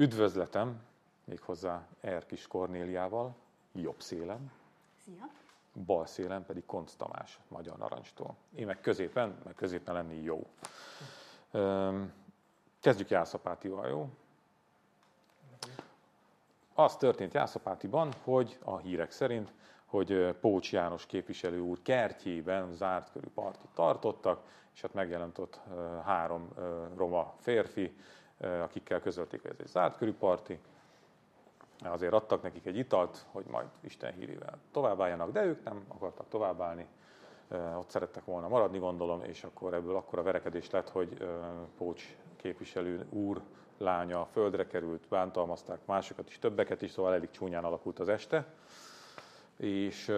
Üdvözletem, méghozzá R. Kis Kornéliával, jobb szélem. Szia! Bal szélen pedig Konc Tamás, Magyar Narancstól. Én meg középen, meg középen lenni jó. Kezdjük Jászapátival, jó? Az történt Jászapátiban, hogy a hírek szerint, hogy Pócs János képviselő úr kertjében zárt körű partit tartottak, és hát megjelent ott három roma férfi, akikkel közölték, hogy ez egy zárt körű parti. Azért adtak nekik egy italt, hogy majd Isten hírével továbbálljanak, de ők nem akartak továbbállni, ott szerettek volna maradni, gondolom, és akkor ebből akkor a verekedés lett, hogy Pócs képviselő úr lánya földre került, bántalmazták másokat is, többeket is, szóval elég csúnyán alakult az este. És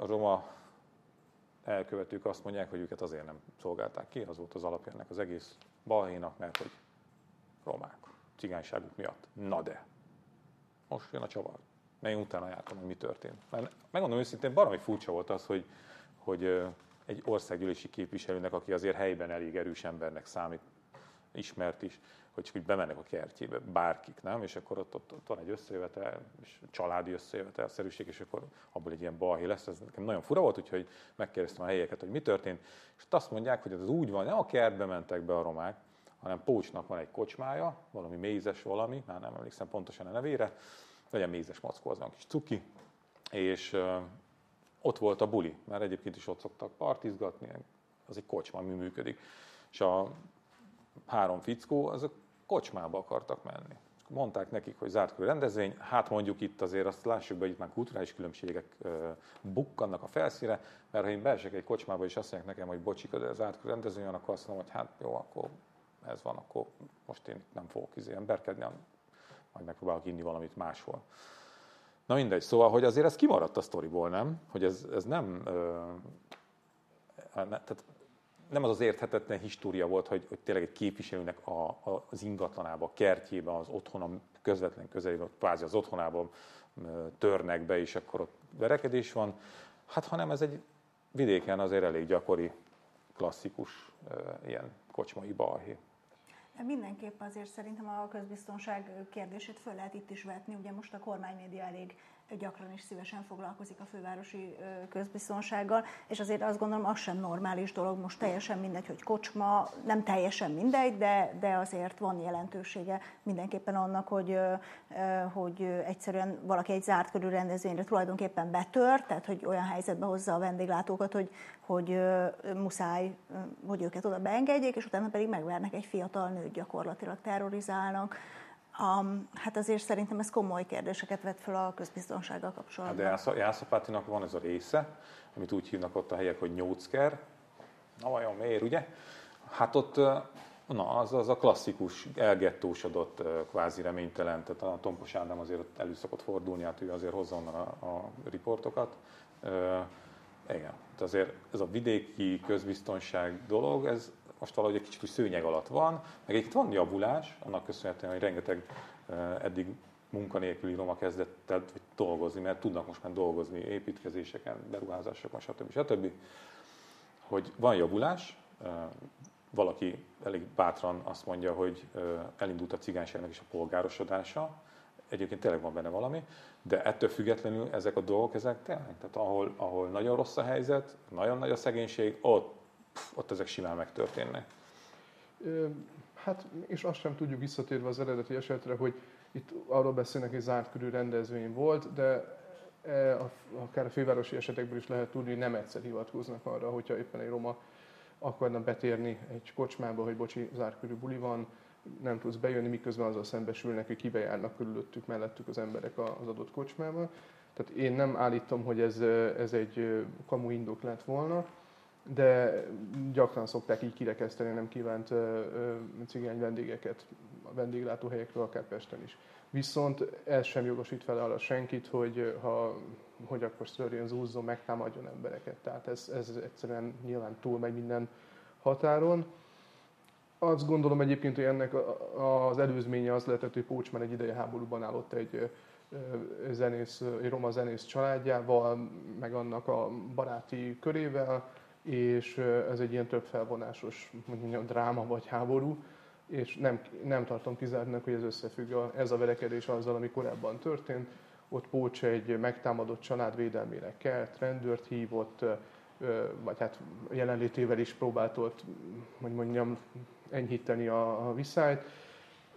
roma elkövetők azt mondják, hogy őket azért nem szolgálták ki, az volt az alapja ennek az egész balhénak, mert hogy romák, cigányságuk miatt. Na de, most jön a csavar. Én utána jártam, hogy mi történt. Mert megmondom őszintén, baromi furcsa volt az, hogy, hogy egy országgyűlési képviselőnek, aki azért helyben elég erős embernek számít, ismert is, hogy csak úgy bemennek a kertjébe, bárkik, nem? És akkor ott, ott, ott van egy összejövetel, és családi szerűség, és akkor abból egy ilyen balhé lesz. Ez nekem nagyon fura volt, úgyhogy megkérdeztem a helyeket, hogy mi történt. És azt mondják, hogy ez úgy van, nem a kertbe mentek be a romák, hanem Pócsnak van egy kocsmája, valami mézes valami, már nem emlékszem pontosan a nevére, legyen mézes mackó, az van kis cuki, és ott volt a buli, mert egyébként is ott szoktak partizgatni, az egy kocsma, ami működik. És a három fickó, azok kocsmába akartak menni. Mondták nekik, hogy zárt rendezvény, hát mondjuk itt azért azt lássuk be, hogy itt már kulturális különbségek bukkannak a felszíre, mert ha én beesek egy kocsmába és azt mondják nekem, hogy bocsik, de zárt rendezvény, akkor azt mondom, hogy hát jó, akkor ez van, akkor most én nem fogok izé emberkedni, majd megpróbálok inni valamit máshol. Na mindegy, szóval, hogy azért ez kimaradt a sztoriból, nem? Hogy ez, ez nem, ö, ne, tehát nem az az érthetetlen história volt, hogy, hogy tényleg egy képviselőnek a, a, az ingatlanába, a kertjében, az otthona közvetlen közelében, kvázi az otthonában törnek be, és akkor ott verekedés van. Hát hanem ez egy vidéken azért elég gyakori, klasszikus ilyen kocsmai balhé. Mindenképp azért szerintem a közbiztonság kérdését föl lehet itt is vetni. Ugye most a kormánymédia elég gyakran is szívesen foglalkozik a fővárosi közbiztonsággal, és azért azt gondolom, az sem normális dolog, most teljesen mindegy, hogy kocsma, nem teljesen mindegy, de, de azért van jelentősége mindenképpen annak, hogy, hogy egyszerűen valaki egy zárt körű rendezvényre tulajdonképpen betört, tehát hogy olyan helyzetbe hozza a vendéglátókat, hogy, hogy muszáj, hogy őket oda beengedjék, és utána pedig megvernek egy fiatal nőt, gyakorlatilag terrorizálnak Um, hát azért szerintem ez komoly kérdéseket vet fel a közbiztonsággal kapcsolatban. Hát de Jászapátinak van ez a része, amit úgy hívnak ott a helyek, hogy nyócker. Na vajon miért, ugye? Hát ott na, az, az a klasszikus, elgettósodott, kvázi reménytelen, tehát a Tompos Ádám azért ott elő szokott fordulni, hát ő azért hozza onnan a, a riportokat. Uh, igen, tehát azért ez a vidéki közbiztonság dolog, ez most valahogy egy kicsit szőnyeg alatt van, meg egy van javulás, annak köszönhetően, hogy rengeteg eddig munkanélküli roma kezdett el dolgozni, mert tudnak most már dolgozni építkezéseken, beruházásokon, stb. stb. Hogy van javulás, valaki elég bátran azt mondja, hogy elindult a cigányságnak is a polgárosodása, egyébként tényleg van benne valami, de ettől függetlenül ezek a dolgok, ezek tényleg, tehát ahol, ahol nagyon rossz a helyzet, nagyon nagy a szegénység, ott ott ezek simán megtörténnek. Hát, és azt sem tudjuk visszatérve az eredeti esetre, hogy itt arról beszélnek, hogy zárt körű rendezvény volt, de e, akár a fővárosi esetekből is lehet tudni, hogy nem egyszer hivatkoznak arra, hogyha éppen egy roma akarna betérni egy kocsmába, hogy bocsi, zárt körű buli van, nem tudsz bejönni, miközben azzal szembesülnek, hogy kibe járnak körülöttük, mellettük az emberek az adott kocsmába. Tehát én nem állítom, hogy ez, ez egy kamu indok lett volna, de gyakran szokták így kirekeszteni nem kívánt cigány vendégeket a vendéglátóhelyekről, akár Pesten is. Viszont ez sem jogosít fel arra senkit, hogy, ha, hogy akkor szörjön, zúzzon, megtámadjon embereket. Tehát ez, ez egyszerűen nyilván túlmegy minden határon. Azt gondolom egyébként, hogy ennek az előzménye az lehetett, hogy Pócs már egy ideje háborúban állott egy zenész, egy roma zenész családjával, meg annak a baráti körével, és ez egy ilyen több felvonásos mondjuk, dráma vagy háború, és nem, nem tartom kizártnak, hogy ez összefügg a, ez a verekedés azzal, ami korábban történt. Ott Pócs egy megtámadott család védelmére kelt, rendőrt hívott, vagy hát jelenlétével is próbált ott, hogy mondjam, enyhíteni a, a viszályt,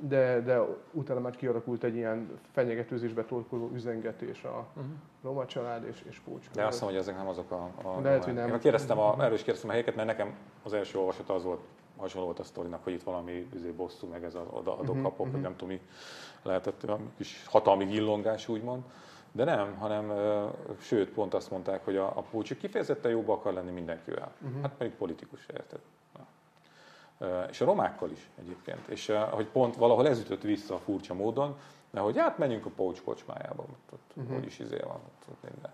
de, de utána már kialakult egy ilyen fenyegetőzésbe torkoló üzengetés a uh-huh. Roma család és, és Pócs. De azt mondom, hogy ezek nem azok a... a Lehet, hogy nem. Én kérdeztem, a, erről is kérdeztem a helyeket, mert nekem az első olvasat az volt, hasonló volt a sztorinak, hogy itt valami izé, bosszú, meg ez az adok-kapok, uh-huh, uh-huh. vagy nem tudom mi lehetett, a kis hatalmi villongás úgymond. De nem, hanem sőt, pont azt mondták, hogy a, a Pócsi kifejezetten jobb akar lenni mindenkivel. Uh-huh. Hát pedig politikus, érted? És a romákkal is egyébként. És hogy pont valahol ez ütött vissza a furcsa módon, mert hogy hát menjünk a Pócs kocsmájába, ott uh-huh. úgyis izé van, ott minden.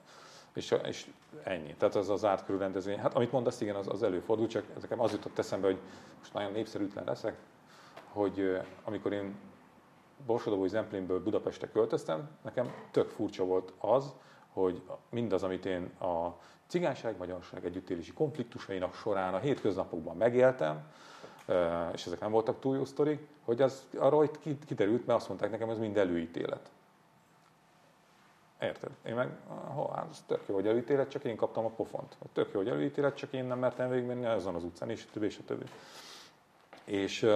És, és ennyi. Tehát az az árt rendezvény. Hát amit mondasz, igen, az, az előfordul, csak nekem az jutott eszembe, hogy most nagyon népszerűtlen leszek, hogy amikor én Borsodói Zemplénből Budapestre költöztem, nekem tök furcsa volt az, hogy mindaz, amit én a cigányság-magyarság együttélési konfliktusainak során a hétköznapokban megéltem, és ezek nem voltak túl jó sztorik, hogy az arról hogy kiderült, mert azt mondták nekem, ez mind előítélet. Érted? Én meg, ha, hát ez tök jó, hogy előítélet, csak én kaptam a pofont. Tök jó, hogy előítélet, csak én nem mertem végigmenni azon az utcán, és többi, és a többi. És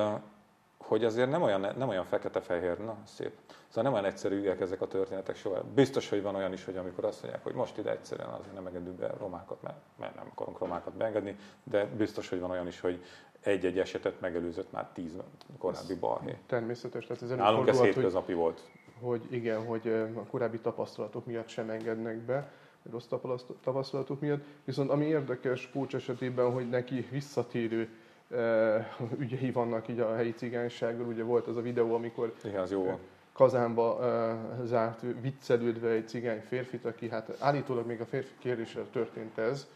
hogy azért nem olyan, nem olyan fekete-fehér, na szép. Szóval nem olyan egyszerűek ezek a történetek soha. Biztos, hogy van olyan is, hogy amikor azt mondják, hogy most ide egyszerűen azért nem engedünk be romákat, mert, mert nem akarunk romákat beengedni, de biztos, hogy van olyan is, hogy egy-egy esetet megelőzött már tíz korábbi balhé. Természetes, tehát ez Nálunk ez hétköznapi volt. Hogy igen, hogy a korábbi tapasztalatok miatt sem engednek be, rossz tapasztalatok miatt. Viszont ami érdekes Pócs esetében, hogy neki visszatérő ügyei vannak így a helyi cigánysággal. Ugye volt az a videó, amikor Igen, az jó. Kazánba zárt viccelődve egy cigány férfit, aki hát állítólag még a férfi kérdéssel történt ez,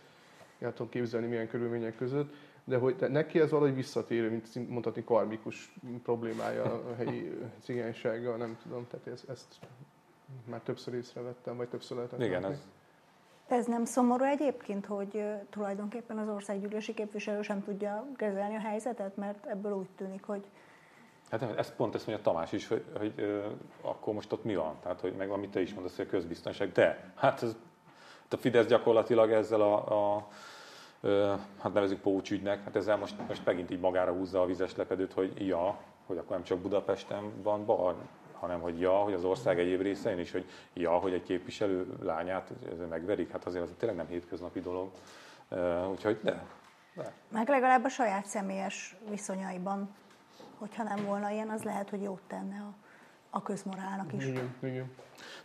el tudom képzelni milyen körülmények között, de hogy de neki ez valahogy visszatérő, mint mondhatni karmikus problémája a helyi cigánysággal, nem tudom, tehát ezt, ezt már többször észrevettem, vagy többször lehetett Igen, ez, ez nem szomorú egyébként, hogy tulajdonképpen az országgyűlési képviselő sem tudja kezelni a helyzetet, mert ebből úgy tűnik, hogy Hát ez pont ezt mondja Tamás is, hogy, hogy ö, akkor most ott mi van? Tehát, hogy meg amit te is mondasz, hogy a közbiztonság. De, hát ez, a Fidesz gyakorlatilag ezzel a, a hát nevezük Pócs ügynek, hát ezzel most, most megint így magára húzza a vizes lepedőt, hogy ja, hogy akkor nem csak Budapesten van baj, hanem hogy ja, hogy az ország egyéb részein is, hogy ja, hogy egy képviselő lányát megverik, hát azért az tényleg nem hétköznapi dolog. Úgyhogy de, de. Meg legalább a saját személyes viszonyaiban, hogyha nem volna ilyen, az lehet, hogy jót tenne a, a közmorálnak is. Igen, igen.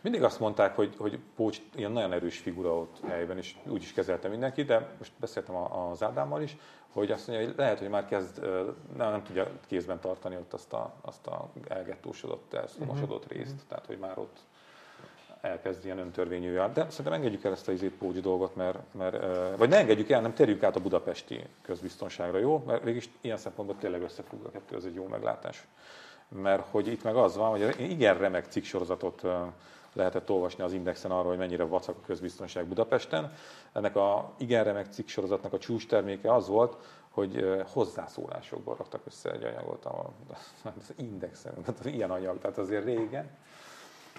Mindig azt mondták, hogy, hogy Pócs ilyen nagyon erős figura ott helyben, és úgy is kezelte mindenki, de most beszéltem az Ádámmal is, hogy azt mondja, hogy lehet, hogy már kezd, nem, nem tudja kézben tartani ott azt a, azt a elgettósodott, elszomosodott uh-huh. részt, tehát hogy már ott elkezd ilyen öntörvényű jár. De szerintem engedjük el ezt a izét Pócs dolgot, mert, mert, vagy ne engedjük el, nem terjük át a budapesti közbiztonságra, jó? Mert végig ilyen szempontból tényleg összefügg a kettő, ez egy jó meglátás. Mert hogy itt meg az van, hogy igen remek cikksorozatot lehetett olvasni az Indexen arról, hogy mennyire vacak a közbiztonság Budapesten. Ennek a igen remek cikk sorozatnak a csúcs terméke az volt, hogy hozzászólásokból raktak össze egy anyagot, az Indexen, tehát az ilyen anyag, tehát azért régen.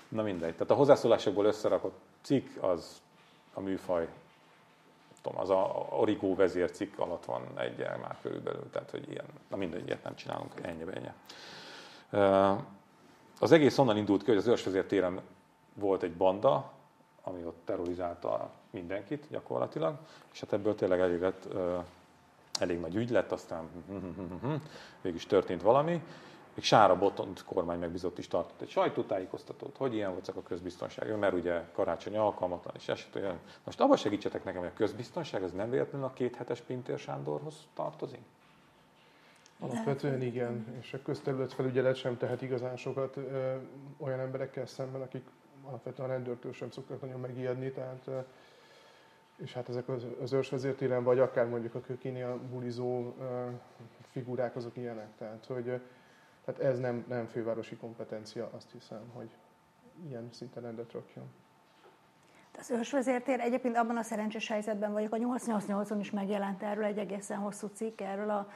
Na mindegy. Tehát a hozzászólásokból összerakott cikk az a műfaj, az a Origo vezércikk alatt van egy már körülbelül, tehát hogy ilyen, na mindegy, ilyet nem csinálunk, ennyi, ennyi. Az egész onnan indult ki, hogy az őrsvezér téren volt egy banda, ami ott terrorizálta mindenkit gyakorlatilag, és hát ebből tényleg elég, lett, elég nagy ügy lett, aztán végig is történt valami. Még Sára Botont kormány megbízott is tartott egy sajtótájékoztatót, hogy ilyen volt a közbiztonság, mert ugye karácsony alkalmatlan és eset olyan. Most abban segítsetek nekem, hogy a közbiztonság ez nem véletlenül a két hetes Pintér Sándorhoz tartozik? Alapvetően igen, és a közterületfelügyelet sem tehet igazán sokat ö, olyan emberekkel szemben, akik alapvetően a rendőrtől sem szoktak nagyon megijedni, tehát és hát ezek az, az őrsvezértéren, vagy akár mondjuk a kökinél bulizó figurák, azok ilyenek. Tehát, hogy tehát ez nem, nem fővárosi kompetencia, azt hiszem, hogy ilyen szinten rendet rakjon. Az ősvezértér egyébként abban a szerencsés helyzetben vagyok, a 888-on is megjelent erről egy egészen hosszú cikk, erről a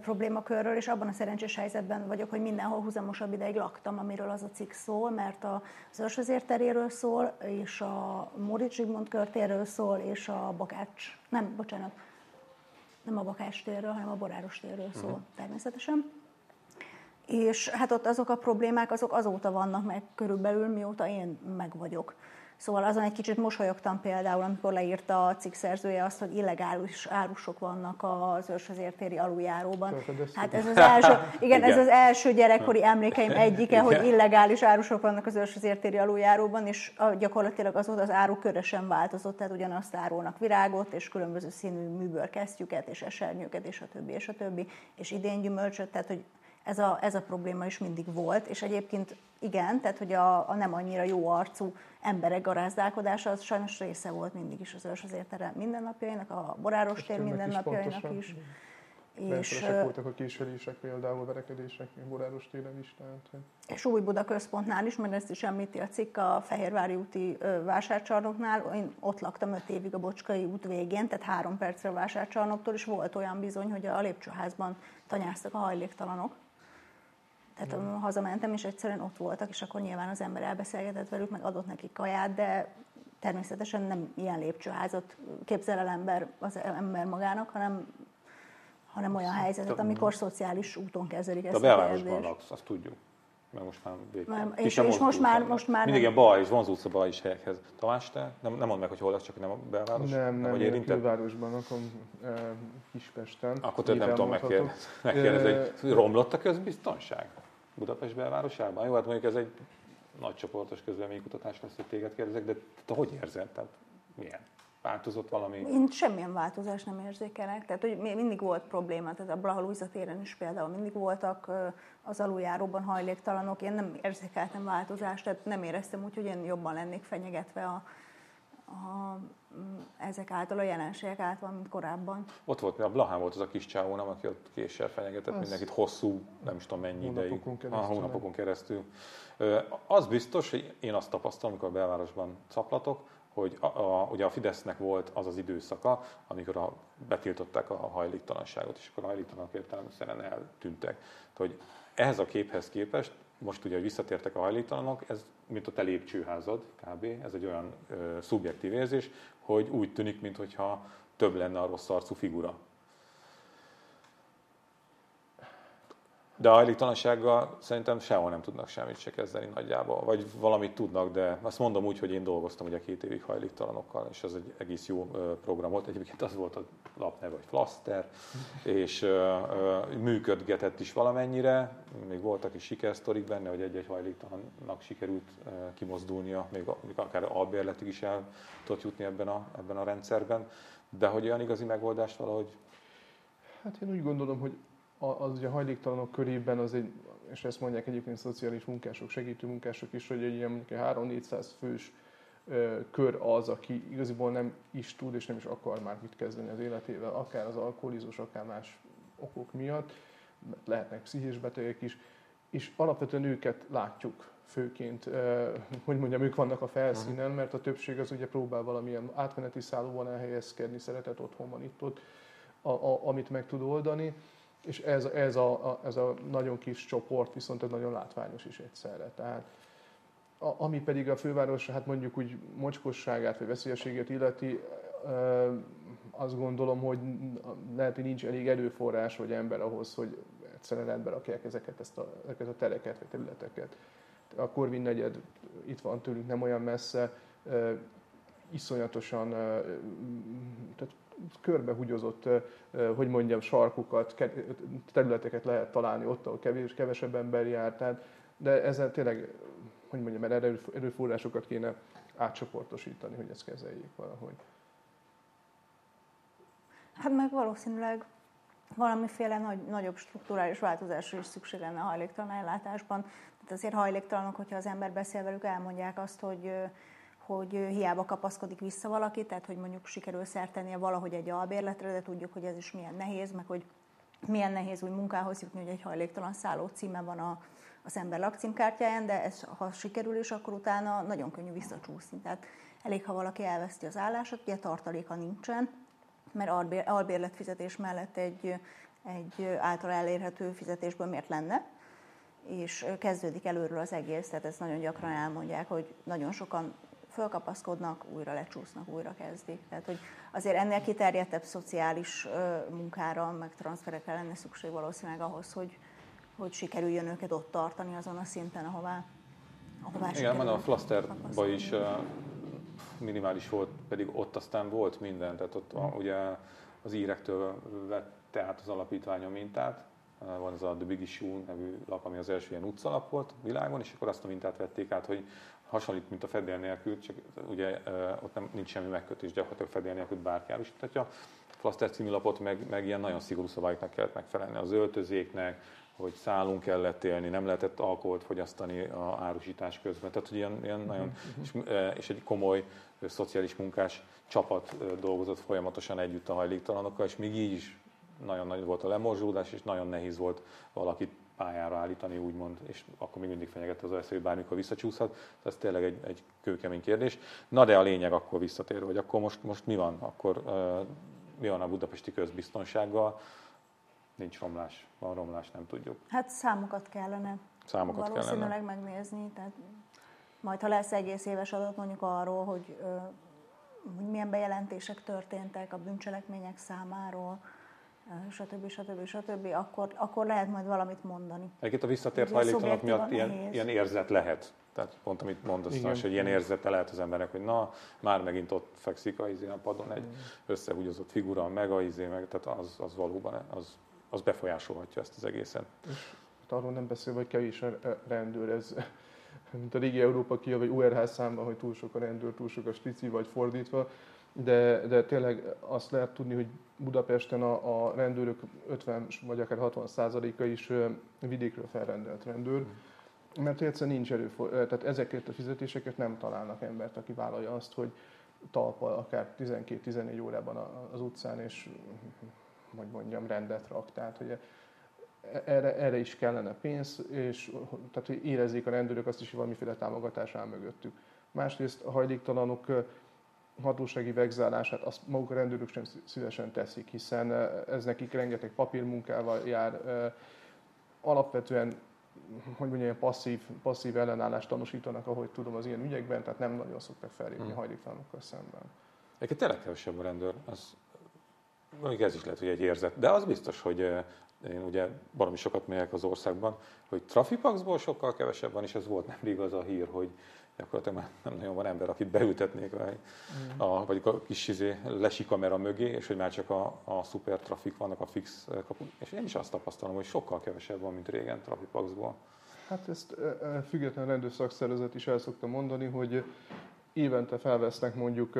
problémakörről, és abban a szerencsés helyzetben vagyok, hogy mindenhol húzamosabb ideig laktam, amiről az a cikk szól, mert az Örsözér teréről szól, és a Móricz Zsigmond körtéről szól, és a Bakács, nem, bocsánat, nem a Bakács térről, hanem a Boráros térről szól uh-huh. természetesen. És hát ott azok a problémák, azok azóta vannak meg körülbelül, mióta én meg vagyok. Szóval azon egy kicsit mosolyogtam például, amikor leírta a cikk szerzője azt, hogy illegális árusok vannak az őrsözértéri aluljáróban. Hát ez az első, igen, igen, ez az első gyerekkori emlékeim egyike, hogy illegális árusok vannak az őrsözértéri aluljáróban, és gyakorlatilag azóta az áru körösen változott, tehát ugyanazt árulnak virágot, és különböző színű műből kesztyüket, és esernyőket, és a többi, és a többi, és idén gyümölcsöt, tehát hogy ez a, ez a probléma is mindig volt, és egyébként igen, tehát hogy a, a nem annyira jó arcú emberek garázdálkodása az sajnos része volt mindig is az őrsözértere mindennapjainak, a boráros tér mindennapjainak is. És voltak a késelések, például verekedések boráros téren is. Tehát. És új Buda központnál is, mert ezt is említi a cikk, a Fehérvári úti vásárcsarnoknál, én ott laktam öt évig a Bocskai út végén, tehát három percre a vásárcsarnoktól, és volt olyan bizony, hogy a lépcsőházban tanyáztak a hajléktalanok tehát mm. hazamentem, és egyszerűen ott voltak, és akkor nyilván az ember elbeszélgetett velük, meg adott nekik kaját, de természetesen nem ilyen lépcsőházat képzel el ember, az ember magának, hanem, hanem olyan helyzetet, amikor szociális úton kezelik ezt a belvárosban laksz, azt tudjuk. Mert most már végül. És, és most már, most már Mindig ilyen bal és vonzódsz a bal is helyekhez. Tamás, te? Nem, nem mondd meg, hogy hol lesz, csak nem a belváros? Nem, nem, nem én külvárosban lakom, e, Kispesten. Akkor te nem tudom megkérdezni, hogy romlott a közbiztonság? Budapest belvárosában? Jó, hát mondjuk ez egy nagy csoportos közleménykutatás lesz, hogy téged kérdezek, de te hogy érzed? Tehát milyen? Változott valami? Én semmilyen változás nem érzékelek. Tehát, hogy mindig volt probléma. Tehát a Blaha Luisa téren is például mindig voltak az aluljáróban hajléktalanok. Én nem érzékeltem változást, tehát nem éreztem úgy, hogy én jobban lennék fenyegetve a, a, ezek által, a jelenségek által, mint korábban. Ott volt, a Blahán volt az a kis csávó, nem, aki ott késsel fenyegetett az mindenkit hosszú, nem is tudom mennyi ideig. Keresztül, ah, hónapokon keresztül. Az biztos, hogy én azt tapasztalom, amikor a belvárosban caplatok, hogy a, a, ugye a Fidesznek volt az az időszaka, amikor a, betiltották a hajléktalanságot, és akkor a hajléktalanok értelemszerűen eltűntek. Tehát, hogy ehhez a képhez képest most ugye, hogy visszatértek a hajléktalanok, ez mint a te lépcsőházad, kb. Ez egy olyan ö, szubjektív érzés, hogy úgy tűnik, mintha több lenne a rossz arcú figura. De a hajléktalansággal szerintem sehol nem tudnak semmit se kezdeni nagyjából. Vagy valamit tudnak, de azt mondom úgy, hogy én dolgoztam ugye két évig hajléktalanokkal, és ez egy egész jó program volt. Egyébként az volt a lap neve, hogy Flaster, és működgetett is valamennyire. Még voltak is sikersztorik benne, hogy egy-egy hajléktalannak sikerült kimozdulnia, még akár albérletig is el tudott jutni ebben a, ebben a rendszerben. De hogy olyan igazi megoldást valahogy Hát én úgy gondolom, hogy az ugye a hajléktalanok körében az egy, és ezt mondják egyébként szociális munkások, segítő munkások is, hogy egy ilyen mondjuk 3-400 fős kör az, aki igaziból nem is tud és nem is akar már mit kezdeni az életével, akár az alkoholizmus, akár más okok miatt, lehetnek pszichés betegek is, és alapvetően őket látjuk főként, hogy mondjam, ők vannak a felszínen, mert a többség az ugye próbál valamilyen átmeneti szállóban elhelyezkedni, szeretett otthonban itt-ott, a, a, amit meg tud oldani és ez, ez, a, a, ez a nagyon kis csoport viszont egy nagyon látványos is egyszerre. Tehát a, ami pedig a főváros, hát mondjuk úgy mocskosságát vagy veszélyességét illeti, azt gondolom, hogy lehet, hogy nincs elég erőforrás vagy ember ahhoz, hogy egyszerűen rendbe rakják ezeket, ezt a, ezeket a tereket vagy területeket. A Korvin negyed itt van tőlünk nem olyan messze, iszonyatosan, tehát körbehugyozott, hogy mondjam, sarkukat, területeket lehet találni ott, ahol kevés, kevesebb ember jár. Tehát, de ezzel tényleg, hogy mondjam, erre erőforrásokat kéne átcsoportosítani, hogy ezt kezeljék valahogy. Hát meg valószínűleg valamiféle nagy, nagyobb strukturális változásra is szükség lenne a hajléktalan ellátásban. Tehát azért hajléktalanok, hogyha az ember beszél velük, elmondják azt, hogy hogy hiába kapaszkodik vissza valaki, tehát hogy mondjuk sikerül szertenie valahogy egy albérletre, de tudjuk, hogy ez is milyen nehéz, meg hogy milyen nehéz úgy munkához jutni, hogy egy hajléktalan szálló címe van a, az ember lakcímkártyáján, de ez, ha sikerül is, akkor utána nagyon könnyű visszacsúszni. Tehát elég, ha valaki elveszti az állását, ugye tartaléka nincsen, mert albér, albérletfizetés mellett egy, egy által elérhető fizetésből miért lenne, és kezdődik előről az egész, tehát ezt nagyon gyakran elmondják, hogy nagyon sokan fölkapaszkodnak, újra lecsúsznak, újra kezdik. Tehát, hogy azért ennél kiterjedtebb szociális munkára, meg transferekre lenne szükség valószínűleg ahhoz, hogy, hogy sikerüljön őket ott tartani azon a szinten, ahová, ahová Igen, a Flasterba is minimális volt, pedig ott aztán volt minden. Tehát ott a, ugye az írektől vette át az alapítvány a mintát, van az a The Big Issue nevű lap, ami az első ilyen utcalap volt világon, és akkor azt a mintát vették át, hogy hasonlít, mint a fedél nélkül, csak ugye ott nem, nincs semmi megkötés, gyakorlatilag fedél nélkül bárki árusítatja. Flaster című lapot meg, meg ilyen nagyon szigorú szabályoknak kellett megfelelni az öltözéknek, hogy szálunk kellett élni, nem lehetett alkoholt fogyasztani a árusítás közben. Tehát, hogy ilyen, ilyen nagyon, és, és egy komoly szociális munkás csapat dolgozott folyamatosan együtt a hajléktalanokkal, és még így is nagyon nagy volt a lemorzsódás, és nagyon nehéz volt valakit pályára állítani, úgymond, és akkor még mindig fenyegette az esély, hogy bármikor visszacsúszhat. Ez tényleg egy, egy kőkemény kérdés. Na de a lényeg akkor visszatér, hogy akkor most, most mi van? Akkor mi van a budapesti közbiztonsággal? Nincs romlás, van romlás, nem tudjuk. Hát számokat kellene számokat valószínűleg kellene. megnézni, tehát majd ha lesz egész éves adat mondjuk arról, hogy, hogy milyen bejelentések történtek a bűncselekmények számáról, stb. stb. stb. Akkor, akkor lehet majd valamit mondani. Egyébként a visszatért hajléktalanok miatt ilyen, ilyen érzet lehet. Tehát pont amit mondasz, Igen. hogy ilyen érzete lehet az embernek, hogy na, már megint ott fekszik a, izé a padon egy összehúgyozott figura, meg a izé, meg, tehát az, az valóban az, az befolyásolhatja ezt az egészen. Hát arról nem beszél, hogy kevés a rendőr, ez mint a régi Európa kiav, vagy URH számban, hogy túl sok a rendőr, túl sok a strici, vagy fordítva de, de tényleg azt lehet tudni, hogy Budapesten a, a rendőrök 50 vagy akár 60 százaléka is vidékről felrendelt rendőr, mert egyszerűen nincs erőfor, tehát ezeket a fizetéseket nem találnak embert, aki vállalja azt, hogy talpal akár 12-14 órában az utcán, és hogy mondjam, rendet rak. Tehát, hogy erre, erre is kellene pénz, és tehát, hogy érezzék a rendőrök azt is, hogy valamiféle támogatás áll mögöttük. Másrészt a hajléktalanok hatósági vegzálását azt maguk a rendőrök sem szívesen teszik, hiszen ez nekik rengeteg papírmunkával jár. Alapvetően, hogy mondjam, passzív, passzív ellenállást tanúsítanak, ahogy tudom, az ilyen ügyekben, tehát nem nagyon szoktak felépni hmm. hajléktalanokkal szemben. Egyébként tényleg kevesebb a rendőr, az, mondjuk ez is lehet, hogy egy érzet, de az biztos, hogy én ugye valami sokat megyek az országban, hogy trafipaxból sokkal kevesebb van, és ez volt nem az a hír, hogy gyakorlatilag már nem nagyon van ember, akit beültetnék, a, mm. a, vagy a kis izé, lesi kamera mögé, és hogy már csak a, a szuper trafik vannak a fix kapu. És én is azt tapasztalom, hogy sokkal kevesebb van, mint régen trafipaxból. Hát ezt e, független rendőrszakszervezet is el szokta mondani, hogy évente felvesznek mondjuk,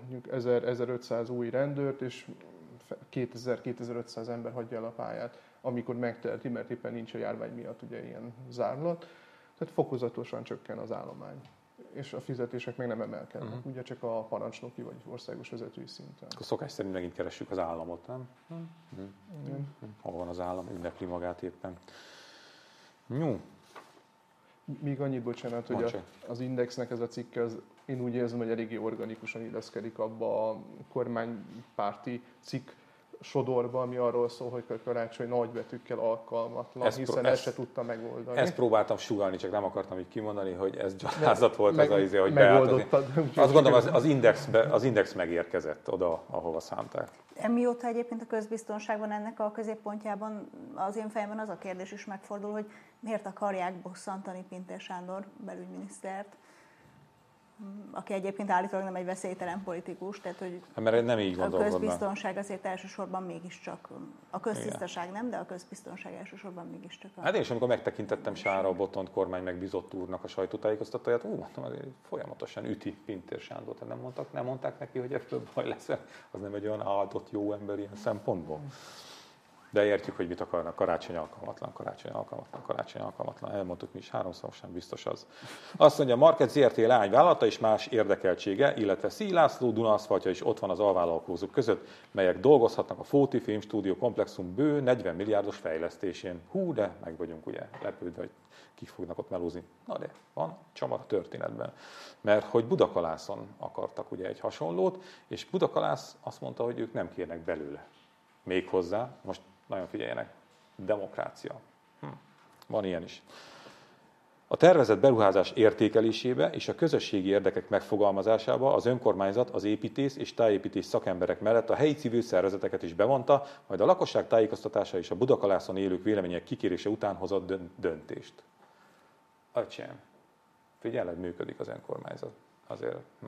mondjuk 1000-1500 új rendőrt, és 2000-2500 ember hagyja el a pályát, amikor megtelti, mert éppen nincs a járvány miatt ugye ilyen zárlat tehát fokozatosan csökken az állomány és a fizetések még nem emelkednek, uh-huh. ugye csak a parancsnoki vagy országos vezetői szinten. Akkor szokás szerint megint keressük az államot, nem? Uh-huh. Hol van az állam, ünnepli magát éppen. Jó. Még annyit, bocsánat, hogy a, az Indexnek ez a cikke, az, én úgy érzem, hogy eléggé organikusan illeszkedik abba a kormánypárti cikk sodorba, ami arról szól, hogy karácsony nagybetűkkel alkalmatlan, ezt hiszen ezt se tudta megoldani. Ezt próbáltam sugalni, csak nem akartam így kimondani, hogy ez gyalázat volt meg, az a izé, hogy megoldottad. Azt gondolom, az, az, indexbe, az index megérkezett oda, ahova szánták. Emióta egyébként a közbiztonságban ennek a középpontjában az én fejemben az a kérdés is megfordul, hogy miért akarják bosszantani Pintér Sándor belügyminisztert, aki egyébként állítólag nem egy veszélytelen politikus, tehát hogy hát, mert nem így a közbiztonság azért elsősorban mégiscsak, a köztisztaság nem, de a közbiztonság elsősorban mégiscsak. A... Hát én is, amikor megtekintettem Sára Botont kormány megbízott úrnak a sajtótájékoztatóját, úgy mondtam, hogy folyamatosan üti Pintér Sándor, nem, mondtak, nem mondták neki, hogy ebből baj lesz, az nem egy olyan áldott jó ember ilyen szempontból. De értjük, hogy mit akarnak. Karácsony alkalmatlan, karácsony alkalmatlan, karácsony alkalmatlan. Elmondtuk mi is háromszor, sem biztos az. Azt mondja, Market ZRT lányvállalata és más érdekeltsége, illetve Szílászló, Dunaszfaltja is ott van az alvállalkozók között, melyek dolgozhatnak a Fóti Film Stúdió komplexum bő 40 milliárdos fejlesztésén. Hú, de meg vagyunk ugye lepődve, hogy kik fognak ott melózni. Na de, van csavar a történetben. Mert hogy Budakalászon akartak ugye egy hasonlót, és Budakalász azt mondta, hogy ők nem kérnek belőle. Még hozzá, most nagyon figyeljenek, demokrácia. Hm. Van ilyen is. A tervezett beruházás értékelésébe és a közösségi érdekek megfogalmazásába az önkormányzat az építész és tájépítés szakemberek mellett a helyi civil szervezeteket is bevonta, majd a lakosság tájékoztatása és a Budakalászon élők vélemények kikérése után hozott döntést. Acsém. Figyeled, működik az önkormányzat. Azért. Hm.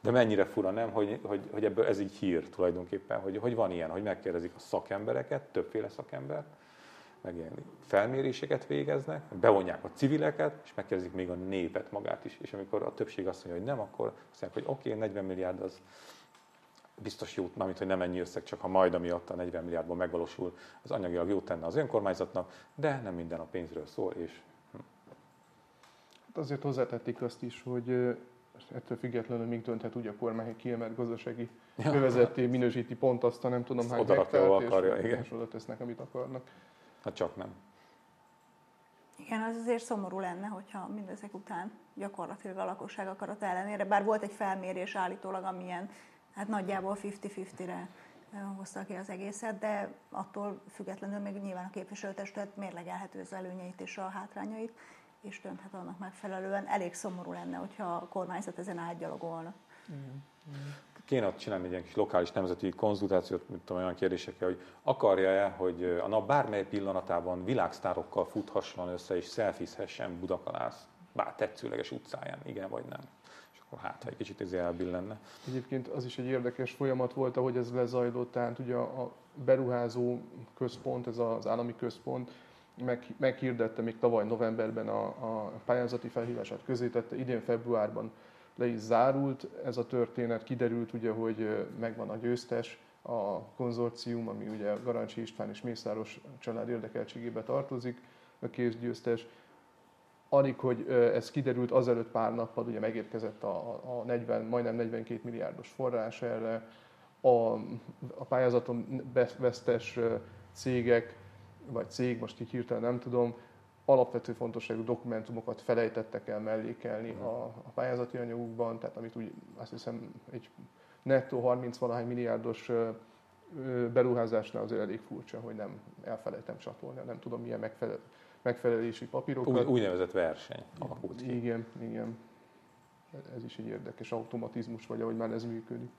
De mennyire fura, nem, hogy, hogy, hogy ebből ez így hír tulajdonképpen, hogy, hogy van ilyen, hogy megkérdezik a szakembereket, többféle szakembert, meg ilyen felméréseket végeznek, bevonják a civileket, és megkérdezik még a népet magát is. És amikor a többség azt mondja, hogy nem, akkor azt mondják, hogy oké, okay, 40 milliárd az biztos jót, mármint, hogy nem ennyi összeg, csak ha majd amiatt a 40 milliárdból megvalósul, az anyagilag jót tenne az önkormányzatnak, de nem minden a pénzről szól, és... Hát azért hozzátették azt is, hogy ettől függetlenül még dönthet úgy a kormány, hogy kiemelt gazdasági ja. övezetté minősíti pont azt a nem tudom hány hektárt, akarja, és, igen. és oda tesznek, amit akarnak. Hát csak nem. Igen, az azért szomorú lenne, hogyha mindezek után gyakorlatilag a lakosság akarat ellenére, bár volt egy felmérés állítólag, amilyen hát nagyjából 50-50-re hozta ki az egészet, de attól függetlenül még nyilván a képviselőtestület mérlegelhető az előnyeit és a hátrányait, és dönthet annak megfelelően. Elég szomorú lenne, hogyha a kormányzat ezen átgyalogolna. Mm. Mm kéne csinálni egy ilyen kis lokális nemzeti konzultációt, mint olyan kérdésekkel, hogy akarja-e, hogy a nap bármely pillanatában világsztárokkal futhasson össze és szelfizhessen Budakalász, bár tetszőleges utcáján, igen vagy nem. És akkor hát, ha egy kicsit ez elbillenne. Egyébként az is egy érdekes folyamat volt, ahogy ez lezajlott, tehát ugye a beruházó központ, ez az állami központ, meg, meghirdette még tavaly novemberben a, a pályázati felhívását közé tette, idén februárban le is zárult ez a történet, kiderült ugye, hogy megvan a győztes, a konzorcium, ami ugye Garancsi István és Mészáros család érdekeltségébe tartozik, a kézgyőztes. Alig, hogy ez kiderült, azelőtt pár nappal ugye megérkezett a, a 40, majdnem 42 milliárdos forrás erre, a, a pályázaton vesztes cégek, vagy cég, most így hirtelen nem tudom, alapvető fontosságú dokumentumokat felejtettek el mellékelni a, a pályázati anyagukban, tehát amit úgy azt hiszem egy nettó 30 valahány milliárdos beruházásnál azért elég furcsa, hogy nem elfelejtem csatolni, nem tudom milyen megfelel, megfelelési papírokat. Úgy, úgynevezett verseny alakult ki. Igen, igen. Ez is egy érdekes automatizmus, vagy ahogy már ez működik.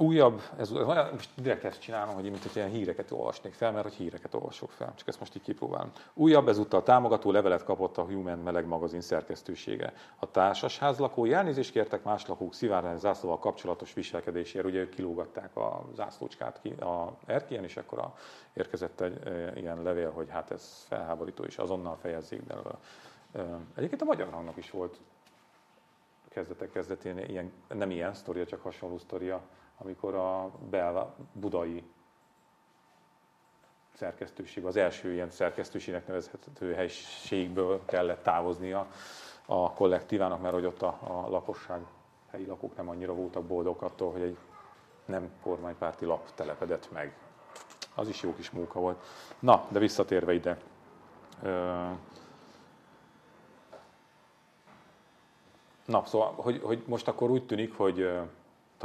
Újabb, ez, most direkt ezt csinálom, hogy mint hogy ilyen híreket olvasnék fel, mert hogy híreket olvasok fel, csak ezt most így kipróbálom. Újabb ezúttal támogató levelet kapott a Human Meleg magazin szerkesztősége. A társasház lakói elnézést kértek más lakók szivárvány zászlóval kapcsolatos viselkedésért, ugye ők kilógatták a zászlócskát ki a erkélyen, és akkor a, érkezett egy ilyen levél, hogy hát ez felháborító, és azonnal fejezzék be. Egyébként a magyar hangnak is volt kezdetek kezdetén ilyen, nem ilyen sztoria, csak hasonló sztoria, amikor a belva, budai szerkesztőség, az első ilyen szerkesztőségnek nevezhető helységből kellett távoznia a kollektívának, mert hogy ott a, a lakosság, helyi lakók nem annyira voltak boldog attól, hogy egy nem kormánypárti lap telepedett meg. Az is jó kis munka volt. Na, de visszatérve ide. Na, szóval, hogy, hogy most akkor úgy tűnik, hogy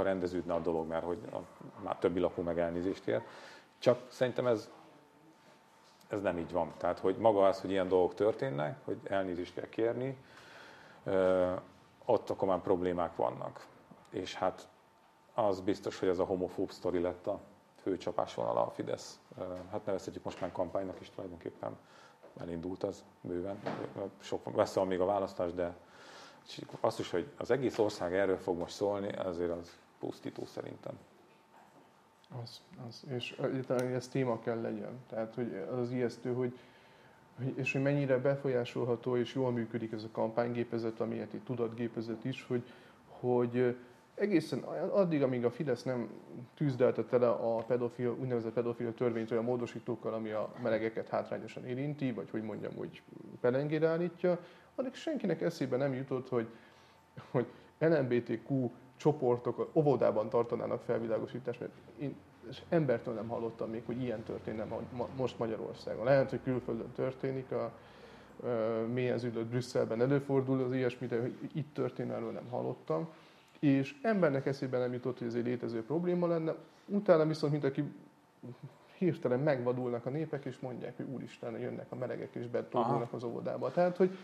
rendeződne a dolog, mert hogy a, már többi lakó meg elnézést kér. Csak szerintem ez, ez nem így van. Tehát, hogy maga az, hogy ilyen dolgok történnek, hogy elnézést kell kérni, ott akkor már problémák vannak. És hát az biztos, hogy ez a homofób sztori lett a fő csapásvonala a Fidesz. Hát nevezhetjük most már kampánynak is tulajdonképpen elindult az bőven. Sok messze van még a választás, de azt is, hogy az egész ország erről fog most szólni, azért az pusztító szerintem. Az, az. És egyáltalán ez téma kell legyen. Tehát, hogy az ijesztő, hogy, és hogy mennyire befolyásolható és jól működik ez a kampánygépezet, amilyet itt tudatgépezet is, hogy, hogy egészen addig, amíg a Fidesz nem tűzdelte tele a pedofil, úgynevezett pedofil törvényt olyan módosítókkal, ami a melegeket hátrányosan érinti, vagy hogy mondjam, hogy pelengére állítja, addig senkinek eszébe nem jutott, hogy, hogy LMBTQ csoportok óvodában tartanának felvilágosítást, mert én és embertől nem hallottam még, hogy ilyen történne most Magyarországon. Lehet, hogy külföldön történik, a, a mélyen zűlött Brüsszelben előfordul az ilyesmi, de hogy itt történne, erről nem hallottam. És embernek eszébe nem jutott, hogy ez egy létező probléma lenne, Utána viszont, mint aki hirtelen megvadulnak a népek, és mondják, hogy úristen, jönnek a melegek, és betódulnak az óvodába. Tehát, hogy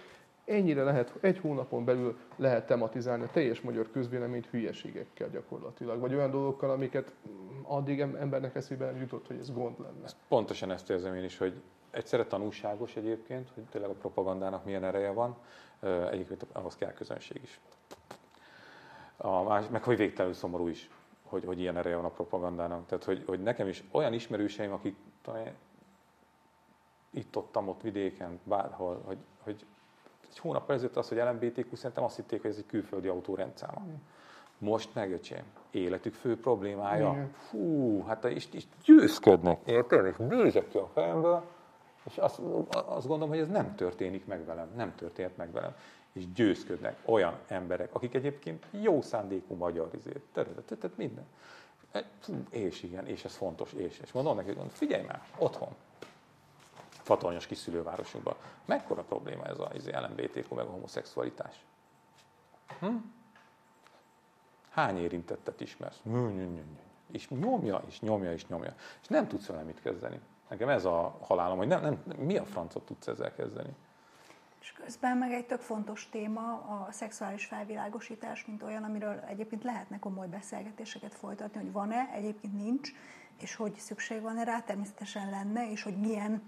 ennyire lehet, egy hónapon belül lehet tematizálni a teljes magyar közvéleményt hülyeségekkel gyakorlatilag, vagy olyan dolgokkal, amiket addig embernek eszébe nem jutott, hogy ez gond lenne. Pontosan ezt érzem én is, hogy egyszerre tanulságos egyébként, hogy tényleg a propagandának milyen ereje van, egyébként ahhoz kell közönség is. A más, meg hogy végtelenül szomorú is, hogy, hogy ilyen ereje van a propagandának. Tehát, hogy, hogy nekem is olyan ismerőseim, akik talán itt ott, ott vidéken, bárhol, hogy, hogy egy hónap ezelőtt az, hogy LMBTQ, szerintem azt hitték, hogy ez egy külföldi autórendszám. Mm. Most megöcsém, életük fő problémája. Igen. Fú, hát is, is győzködnek, érted? És nézek ki a fejemből, és azt, azt gondolom, hogy ez nem történik meg velem, nem történt meg velem. És győzködnek olyan emberek, akik egyébként jó szándékú magyar izért, tehát minden. Fú, és igen, és ez fontos, és, és mondom neki, figyelj már, otthon, fatonyos kis szülővárosunkban. Mekkora probléma ez az LMBTQ meg a homoszexualitás? Hm? Hány érintettet ismersz? És nyomja, és nyomja, és nyomja. És nem tudsz vele mit kezdeni. Nekem ez a halálom, hogy nem, nem, mi a francot tudsz ezzel kezdeni. És közben meg egy tök fontos téma a szexuális felvilágosítás, mint olyan, amiről egyébként lehetne komoly beszélgetéseket folytatni, hogy van-e, egyébként nincs, és hogy szükség van-e rá, természetesen lenne, és hogy milyen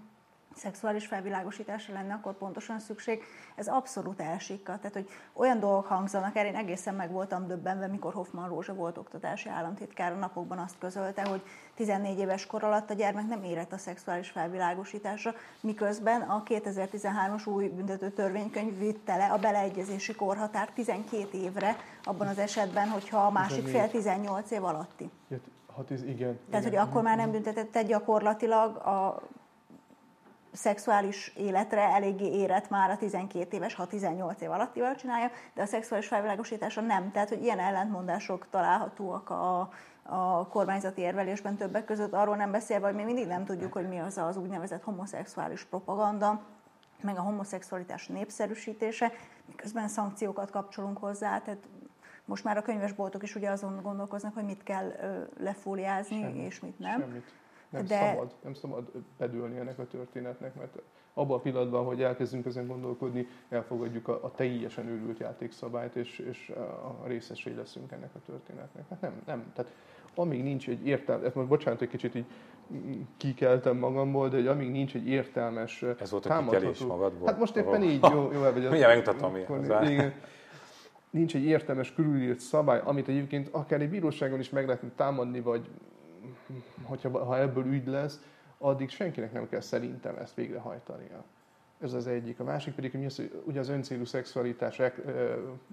szexuális felvilágosításra lenne akkor pontosan szükség, ez abszolút elsikka. Tehát, hogy olyan dolgok hangzanak el, én egészen meg voltam döbbenve, mikor Hoffman Rózsa volt oktatási államtitkár a napokban azt közölte, hogy 14 éves kor alatt a gyermek nem érett a szexuális felvilágosításra, miközben a 2013-as új büntető törvénykönyv vitte le a beleegyezési korhatár 12 évre, abban az esetben, hogyha a másik fél 18 év alatti. Hát ez igen. Tehát, igen. hogy akkor már nem büntetette gyakorlatilag a szexuális életre eléggé érett már a 12 éves, ha 18 év alattival csinálja, de a szexuális felvilágosítása nem. Tehát, hogy ilyen ellentmondások találhatóak a, a kormányzati érvelésben többek között, arról nem beszélve, hogy még mindig nem tudjuk, hogy mi az az úgynevezett homoszexuális propaganda, meg a homoszexualitás népszerűsítése, miközben szankciókat kapcsolunk hozzá, tehát most már a könyvesboltok is ugye azon gondolkoznak, hogy mit kell lefóliázni, Semmit. és mit nem. Semmit nem de... szabad, nem szabad bedőlni ennek a történetnek, mert abban a pillanatban, hogy elkezdünk ezen gondolkodni, elfogadjuk a, a teljesen őrült játékszabályt, és, és a részesei leszünk ennek a történetnek. Hát nem, nem. Tehát amíg nincs egy értelmes, most bocsánat, egy kicsit így kikeltem magamból, de hogy amíg nincs egy értelmes Ez volt a kikelés magadból? Hát most éppen így, jó, jó elvegy. Mindjárt megmutatom, mi nincs egy értelmes körülírt szabály, amit egyébként akár egy bíróságon is meg lehetne támadni, vagy hogyha, ha ebből ügy lesz, addig senkinek nem kell szerintem ezt végrehajtania. Ez az egyik. A másik pedig, hogy az, ugye az öncélú szexualitás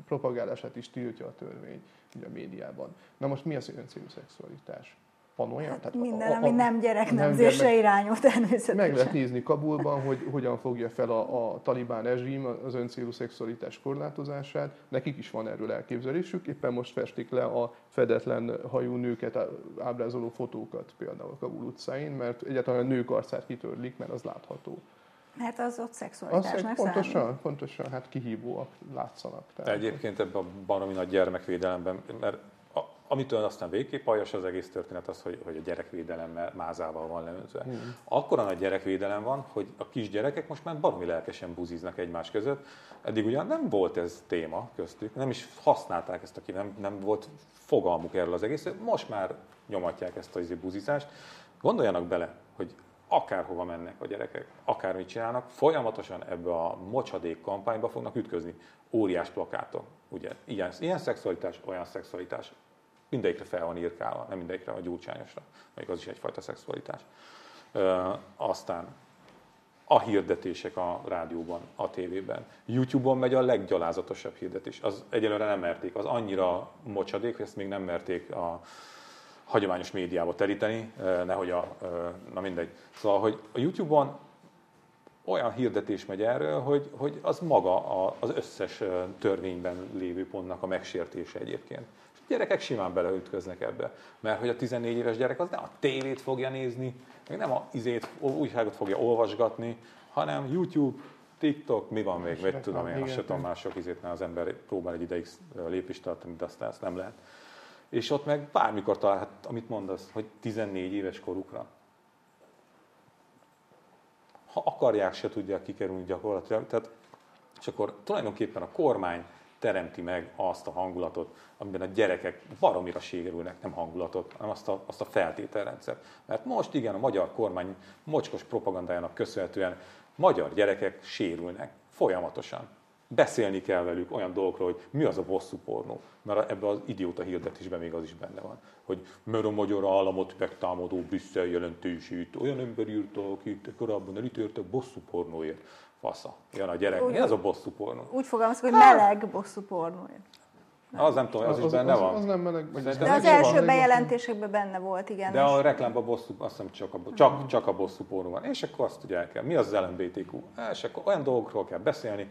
propagálását is tiltja a törvény ugye a médiában. Na most mi az öncélú szexualitás? Van olyan? Hát Tehát minden, a, a, ami nem gyereknemzésre nem irányul természetesen. Meg lehet nézni Kabulban, hogy hogyan fogja fel a, a talibán rezsim az öncélú szexualitás korlátozását. Nekik is van erről elképzelésük, éppen most festik le a fedetlen hajú nőket ábrázoló fotókat például Kabul utcáin, mert egyáltalán a nők arcát kitörlik, mert az látható. Mert az ott szexualitásnak az pontosan, számít. pontosan, hát kihívóak látszanak. Tehát. Egyébként ebben a baromi nagy gyermekvédelemben, mert Amitől aztán végképp aljas az egész történet az, hogy, hogy a gyerekvédelemmel mázával van leönzve. Hmm. Akkora nagy gyerekvédelem van, hogy a kisgyerekek most már baromi lelkesen buziznak egymás között. Eddig ugyan nem volt ez téma köztük, nem is használták ezt, aki nem, nem volt fogalmuk erről az egész, most már nyomatják ezt a izé buzizást. Gondoljanak bele, hogy akárhova mennek a gyerekek, akármit csinálnak, folyamatosan ebbe a mocsadék kampányba fognak ütközni. Óriás plakátok, ugye? Ilyen, ilyen szexualitás, olyan szexualitás, mindegyikre fel van írkálva, nem mindegyikre, a gyurcsányosra, még az is egyfajta szexualitás. Ö, aztán a hirdetések a rádióban, a tévében. YouTube-on megy a leggyalázatosabb hirdetés. Az egyelőre nem merték, az annyira mocsadék, hogy ezt még nem merték a hagyományos médiába teríteni, nehogy a, na mindegy. Szóval, hogy a YouTube-on olyan hirdetés megy erről, hogy, hogy az maga az összes törvényben lévő pontnak a megsértése egyébként gyerekek simán beleütköznek ebbe. Mert hogy a 14 éves gyerek az nem a tévét fogja nézni, meg nem a izét, újságot fogja olvasgatni, hanem YouTube, TikTok, mi van még, mit tudom én, azt tudom, már sok izét, az ember próbál egy ideig lépést tartani, de aztán ezt nem lehet. és ott meg bármikor találhat, amit mondasz, hogy 14 éves korukra. Ha akarják, se tudják kikerülni gyakorlatilag. Tehát, és akkor tulajdonképpen a kormány teremti meg azt a hangulatot, amiben a gyerekek baromira sérülnek, nem hangulatot, hanem azt a, azt a feltételrendszert. Mert most igen, a magyar kormány mocskos propagandájának köszönhetően magyar gyerekek sérülnek folyamatosan. Beszélni kell velük olyan dolgokról, hogy mi az a bosszú pornó. Mert ebben az idióta hirdetésben még az is benne van. Hogy mert a magyar államot megtámadó Brüsszel jelentősét olyan ember írta, akit korábban elítéltek bosszú pornóért. Fasza. Jön a gyerek. Úgy, mi az a bosszú pornó? Úgy fogalmazok, hogy meleg bosszú pornóért. Nem. Az nem tudom, az, az is benne az, van. Az nem meleg, de, de az első van. bejelentésekben benne volt, igen. De a reklámban bosszú, azt hiszem csak a, csak, csak a bosszú pornó van. És akkor azt ugye el kell. Mi az az LMBTQ? És akkor olyan dolgokról kell beszélni.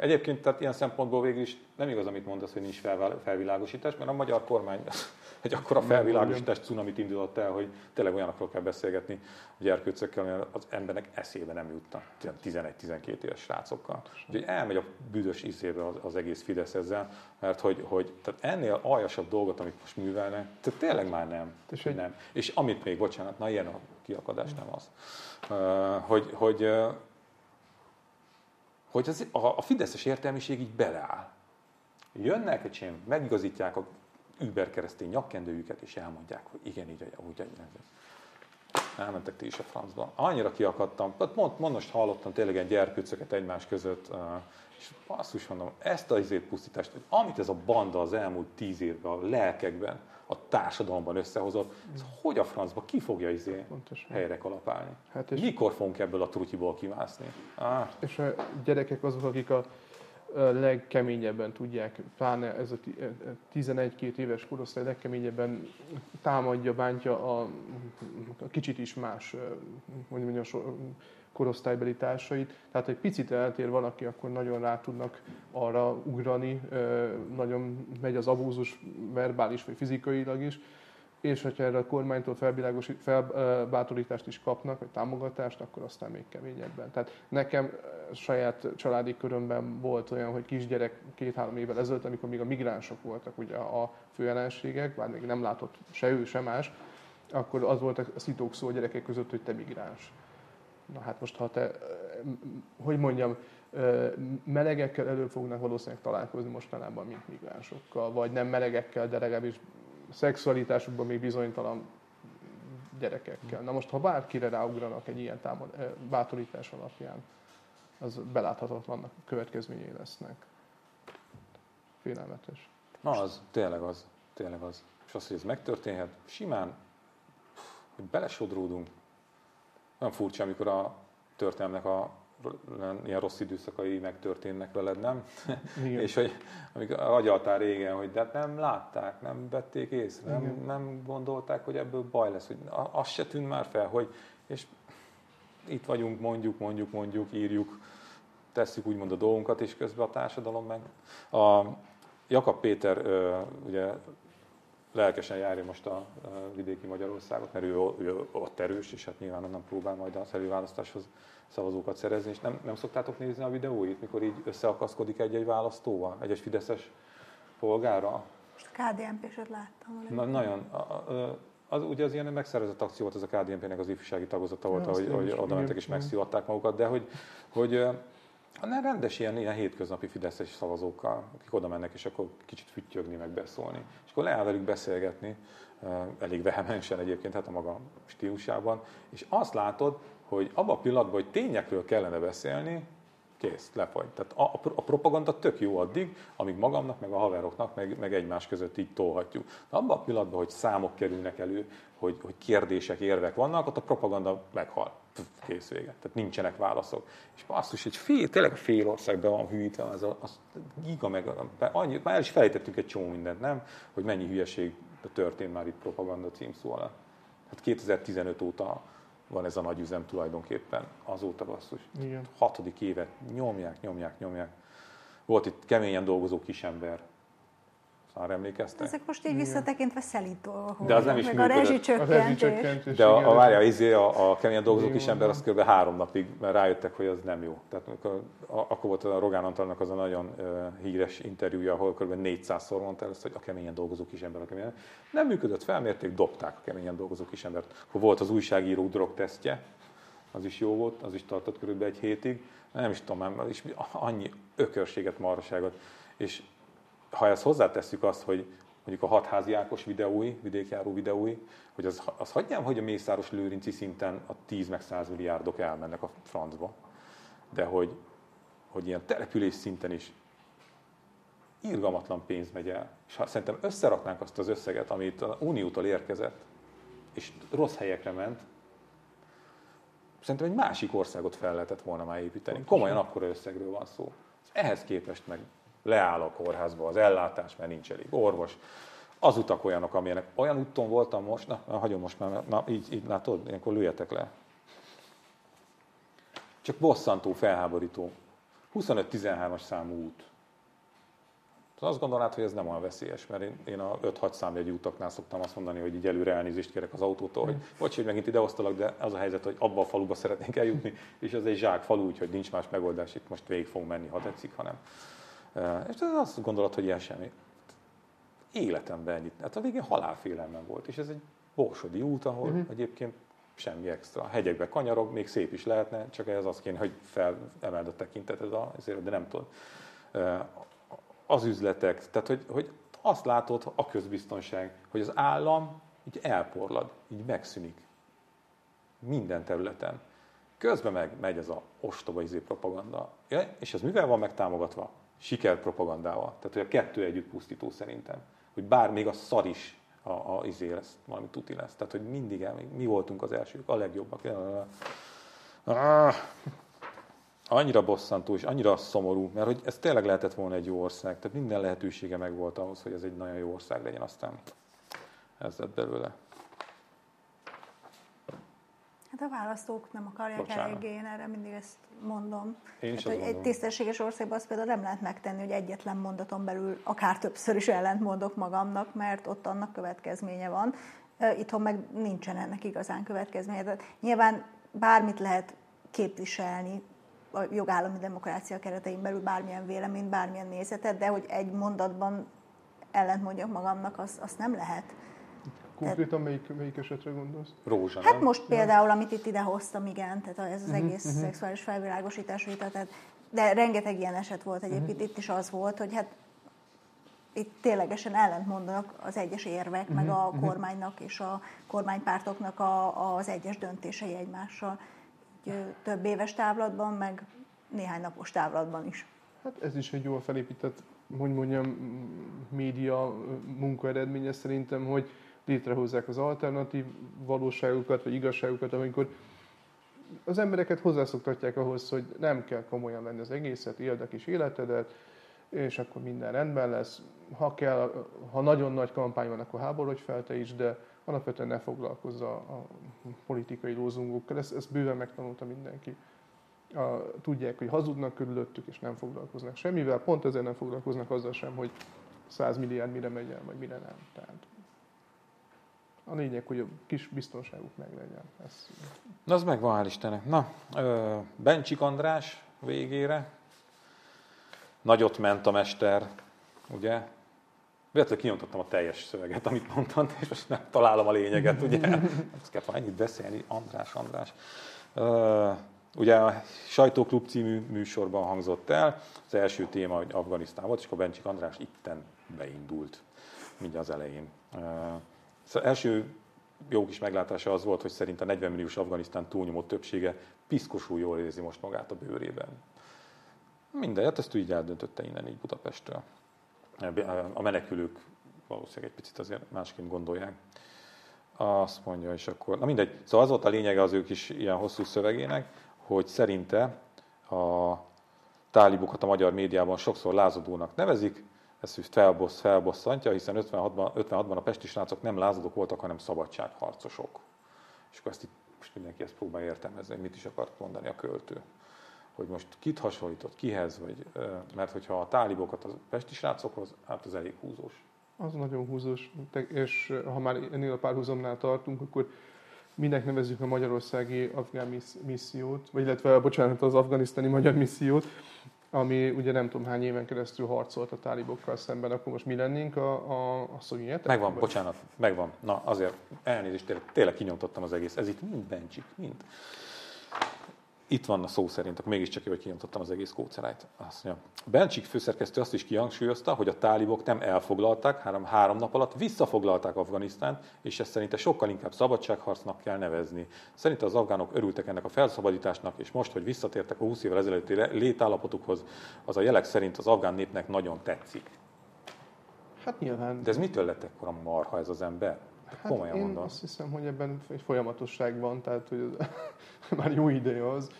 Egyébként tehát ilyen szempontból végül is nem igaz, amit mondasz, hogy nincs felvilágosítás, mert a magyar kormány egy akkora felvilágosítás cunamit indított el, hogy tényleg olyanokról kell beszélgetni a gyerkőcökkel, ami az embernek eszébe nem jutna 11-12 éves srácokkal. Úgyhogy elmegy a büdös iszébe az, az egész Fidesz ezzel, mert hogy, hogy tehát ennél aljasabb dolgot, amit most művelnek, tehát tényleg már nem. És, hogy... nem. És amit még, bocsánat, na ilyen a kiakadás, nem az, hogy, hogy, hogy az, a, a fideszes értelmiség így beleáll. Jönnek, egy megigazítják a über keresztény nyakkendőjüket, és elmondják, hogy igen, így, úgy, úgy, elmentek ti is a francba. Annyira kiakadtam, hát mond, mond most hallottam tényleg ilyen gyerkőcöket egymás között, és basszus mondom, ezt az izét pusztítást, amit ez a banda az elmúlt tíz évben a lelkekben, a társadalomban összehozott, ez hogy a francba ki fogja izé Pontosan. helyre kalapálni? Hát és Mikor fogunk ebből a trutyiból kimászni? Ah. És a gyerekek azok, akik a legkeményebben tudják, pláne ez a 11-2 éves korosztály legkeményebben támadja, bántja a, a kicsit is más hogy mondjam, korosztálybeli társait. Tehát egy picit eltér valaki, akkor nagyon rá tudnak arra ugrani, nagyon megy az abúzus verbális vagy fizikailag is, és hogyha erre a kormánytól felbátorítást is kapnak, vagy támogatást, akkor aztán még keményebben. Tehát nekem saját családi körömben volt olyan, hogy kisgyerek két-három évvel ezelőtt, amikor még a migránsok voltak ugye a főjelenségek, bár még nem látott se ő, se más, akkor az volt a szitók szó a gyerekek között, hogy te migráns. Na hát most, ha te, hogy mondjam, melegekkel elő fognak valószínűleg találkozni mostanában, mint migránsokkal, vagy nem melegekkel, de legalábbis szexualitásukban még bizonytalan gyerekekkel. Na most, ha bárkire ráugranak egy ilyen támad, bátorítás alapján, az beláthatatlannak következményei lesznek. Félelmetes. Na az, tényleg az, tényleg az. És az, hogy ez megtörténhet, simán, belesodródunk. Olyan furcsa, amikor a történelmnek a ilyen rossz időszakai megtörténnek veled, nem? Igen. és hogy amíg agyaltál régen, hogy de hát nem látták, nem vették észre, nem, nem gondolták, hogy ebből baj lesz, hogy az se tűnt már fel, hogy és itt vagyunk, mondjuk, mondjuk, mondjuk, írjuk, tesszük úgymond a dolgunkat, és közben a társadalom meg. A Jakab Péter ugye lelkesen járja most a vidéki Magyarországot, mert ő, ő ott erős, és hát nyilván onnan próbál majd a előválasztáshoz szavazókat szerezni, és nem, nem szoktátok nézni a videóit, mikor így összeakaszkodik egy-egy választóval, egy-egy fideszes polgára? Most a KDNP-set láttam. Na, nagyon. A, a, az, ugye az ilyen megszervezett akció volt, ez a KDNP-nek az ifjúsági tagozata volt, hogy, hogy oda mentek és megszivatták magukat, de hogy, hogy hanem rendes ilyen, ilyen hétköznapi fideszes szavazókkal, akik oda mennek, és akkor kicsit füttyögni, meg beszólni. És akkor leáll velük beszélgetni, elég vehemensen egyébként, hát a maga stílusában, és azt látod, hogy abban a pillanatban, hogy tényekről kellene beszélni, kész, lefagy. Tehát a, a propaganda tök jó addig, amíg magamnak, meg a haveroknak, meg, meg egymás között így tolhatjuk. De abban a pillanatban, hogy számok kerülnek elő, hogy, hogy kérdések, érvek vannak, ott a propaganda meghal. Kész vége. Tehát nincsenek válaszok. És basszus, egy fél, tényleg fél országban van hűítve, az, a, az giga meg, annyi, már el is felejtettünk egy csomó mindent, nem? Hogy mennyi hülyeség történt már itt propaganda címszó alatt. Hát 2015 óta van ez a nagy üzem tulajdonképpen, azóta basszus. Igen. Hatodik éve nyomják, nyomják, nyomják. Volt itt keményen dolgozó kisember, Arra emlékeztek? Ezek most így visszatekintve szelít dolgok. De az nem is meg a működött. A rezsicsökkentés. De a, a, várja, izé, a, a keményen dolgozó kis ember, az kb. három napig, mert rájöttek, hogy az nem jó. Tehát amikor, a, akkor volt a Rogán Antalnak az a nagyon uh, híres interjúja, ahol kb. 400-szor mondta el ezt, hogy a keményen dolgozó kis ember, a keményen. Nem működött, felmérték, dobták a keményen dolgozó kis embert. Akkor volt az újságíró drogtesztje, az is jó volt, az is tartott körülbelül egy hétig. Nem is tudom, már is annyi ökörséget, marhaságot. És ha ezt hozzátesszük azt, hogy mondjuk a hatházi Ákos videói, vidékjáró videói, hogy az, az hagyjám, hogy a Mészáros Lőrinci szinten a 10 meg 100 milliárdok elmennek a francba, de hogy, hogy ilyen település szinten is irgalmatlan pénz megy el. És ha szerintem összeraknánk azt az összeget, amit a Uniótól érkezett, és rossz helyekre ment, szerintem egy másik országot fel lehetett volna már építeni. Komolyan akkora összegről van szó. Ehhez képest meg leáll a kórházba az ellátás, mert nincs elég orvos. Az utak olyanok, amilyenek. Olyan úton voltam most, na, hagyom most már, na így, így látod, ilyenkor lőjetek le. Csak bosszantó, felháborító. 25-13-as számú út. Azt gondolnád, hogy ez nem olyan veszélyes, mert én, én a 5-6 számjegyű utaknál szoktam azt mondani, hogy így előre elnézést kérek az autótól, hogy bocs, hogy megint idehoztalak, de az a helyzet, hogy abba a faluba szeretnénk eljutni, és ez egy zsák falu, úgyhogy nincs más megoldás, itt most végig fogunk menni, ha tetszik, hanem. És ez azt gondolod, hogy ilyen semmi. Életemben ennyit. Hát a végén halálfélelmem volt, és ez egy borsodi út, ahol uh-huh. egyébként semmi extra. Hegyekbe kanyarog, még szép is lehetne, csak ez az kéne, hogy felemeld a tekinteted azért, de nem tudod. Az üzletek, tehát hogy, hogy azt látod, a közbiztonság, hogy az állam így elporlad, így megszűnik. Minden területen. Közben meg megy ez a ostoba izé propaganda. Ja, és ez mivel van megtámogatva? Sikerpropagandával. Tehát, hogy a kettő együtt pusztító szerintem. Hogy bár még a szar is a, a izé lesz, valami tuti lesz. Tehát, hogy mindig el, mi voltunk az elsők, a legjobbak. Ah, annyira bosszantó és annyira szomorú, mert hogy ez tényleg lehetett volna egy jó ország. Tehát minden lehetősége megvolt ahhoz, hogy ez egy nagyon jó ország legyen, aztán ez lett belőle. Hát a választók nem akarják Bocsánat. eléggé, én erre mindig ezt mondom. Én is hát, hogy egy tisztességes országban azt például nem lehet megtenni, hogy egyetlen mondaton belül akár többször is ellent mondok magamnak, mert ott annak következménye van. Itthon meg nincsen ennek igazán következménye. Tehát nyilván bármit lehet képviselni a jogállami demokrácia keretein belül bármilyen véleményt, bármilyen nézetet, de hogy egy mondatban ellent mondjak magamnak, az, azt nem lehet. Konkrétan melyik, melyik esetre gondolsz? Rózsa, Hát nem? most például, amit itt ide hoztam, igen, tehát ez az egész szexuális felvilágosítás vita, tehát, de rengeteg ilyen eset volt egyébként, itt is az volt, hogy hát itt ténylegesen ellent mondanak az egyes érvek, meg a kormánynak és a kormánypártoknak a, az egyes döntései egymással. Így, ö, több éves távlatban, meg néhány napos távlatban is. Hát ez is egy jól felépített, hogy mondjam, média munkaeredménye szerintem, hogy létrehozzák az alternatív valóságukat, vagy igazságukat, amikor az embereket hozzászoktatják ahhoz, hogy nem kell komolyan venni az egészet, éld a kis életedet, és akkor minden rendben lesz. Ha kell, ha nagyon nagy kampány van, akkor háborodj fel te is, de alapvetően ne foglalkozz a, a politikai lózungokkal. Ezt, ezt bőven megtanulta mindenki. A, tudják, hogy hazudnak körülöttük, és nem foglalkoznak semmivel. Pont ezért nem foglalkoznak azzal sem, hogy 100 milliárd mire megy el, vagy mire nem. Tehát a lényeg, hogy a kis biztonságuk meglegyen. Ez, Na, az megvan, hál' Istennek. Na, Bencsik András végére. Nagyot ment a mester, ugye? Véletlenül kinyomtattam a teljes szöveget, amit mondtam, és most nem találom a lényeget, ugye? Ezt kell ennyit beszélni, András, András. Ugye a Sajtóklub című műsorban hangzott el, az első téma, hogy Afganisztán volt, és akkor Bencsik András itten beindult, mindjárt az elején. Szóval első jó kis meglátása az volt, hogy szerint a 40 milliós Afganisztán túlnyomó többsége piszkosul jól érzi most magát a bőrében. Mindegy, hát ezt úgy eldöntötte innen így Budapestről. A menekülők valószínűleg egy picit azért másként gondolják. Azt mondja, és akkor, na mindegy. Szóval az volt a lényege az ő kis ilyen hosszú szövegének, hogy szerinte a tálibokat a magyar médiában sokszor lázadónak nevezik, ez felbossz, felbosszantja, hiszen 56-ban, 56-ban a pesti srácok nem lázadók voltak, hanem szabadságharcosok. És akkor ezt itt most mindenki ezt próbálja értelmezni, hogy mit is akart mondani a költő. Hogy most kit hasonlított, kihez, vagy, mert hogyha a tálibokat a pesti srácokhoz, hát az elég húzós. Az nagyon húzós, és ha már ennél a párhuzamnál tartunk, akkor minek nevezzük a magyarországi afgán missziót, vagy illetve, bocsánat, az afganisztáni magyar missziót, ami ugye nem tudom hány éven keresztül harcolt a tálibokkal szemben, akkor most mi lennénk a, a, a szovjetek? Megvan, vagy? bocsánat, megvan. Na azért elnézést, tényleg, tényleg kinyomtottam az egész. Ez itt mind bencsik, mind itt van a szó szerint, akkor mégiscsak jó, hogy kinyomtottam az egész kócerájt. Azt mondja, Bencsik főszerkesztő azt is kihangsúlyozta, hogy a tálibok nem elfoglalták, hanem három nap alatt visszafoglalták Afganisztánt, és ezt szerinte sokkal inkább szabadságharcnak kell nevezni. Szerinte az afgánok örültek ennek a felszabadításnak, és most, hogy visszatértek a 20 évvel ezelőtti létállapotukhoz, az a jelek szerint az afgán népnek nagyon tetszik. Hát nyilván. De ez mitől lett ekkora marha ez az ember? Hát Komolyan én mondom. azt hiszem, hogy ebben egy folyamatosság van, tehát hogy már jó ideje az.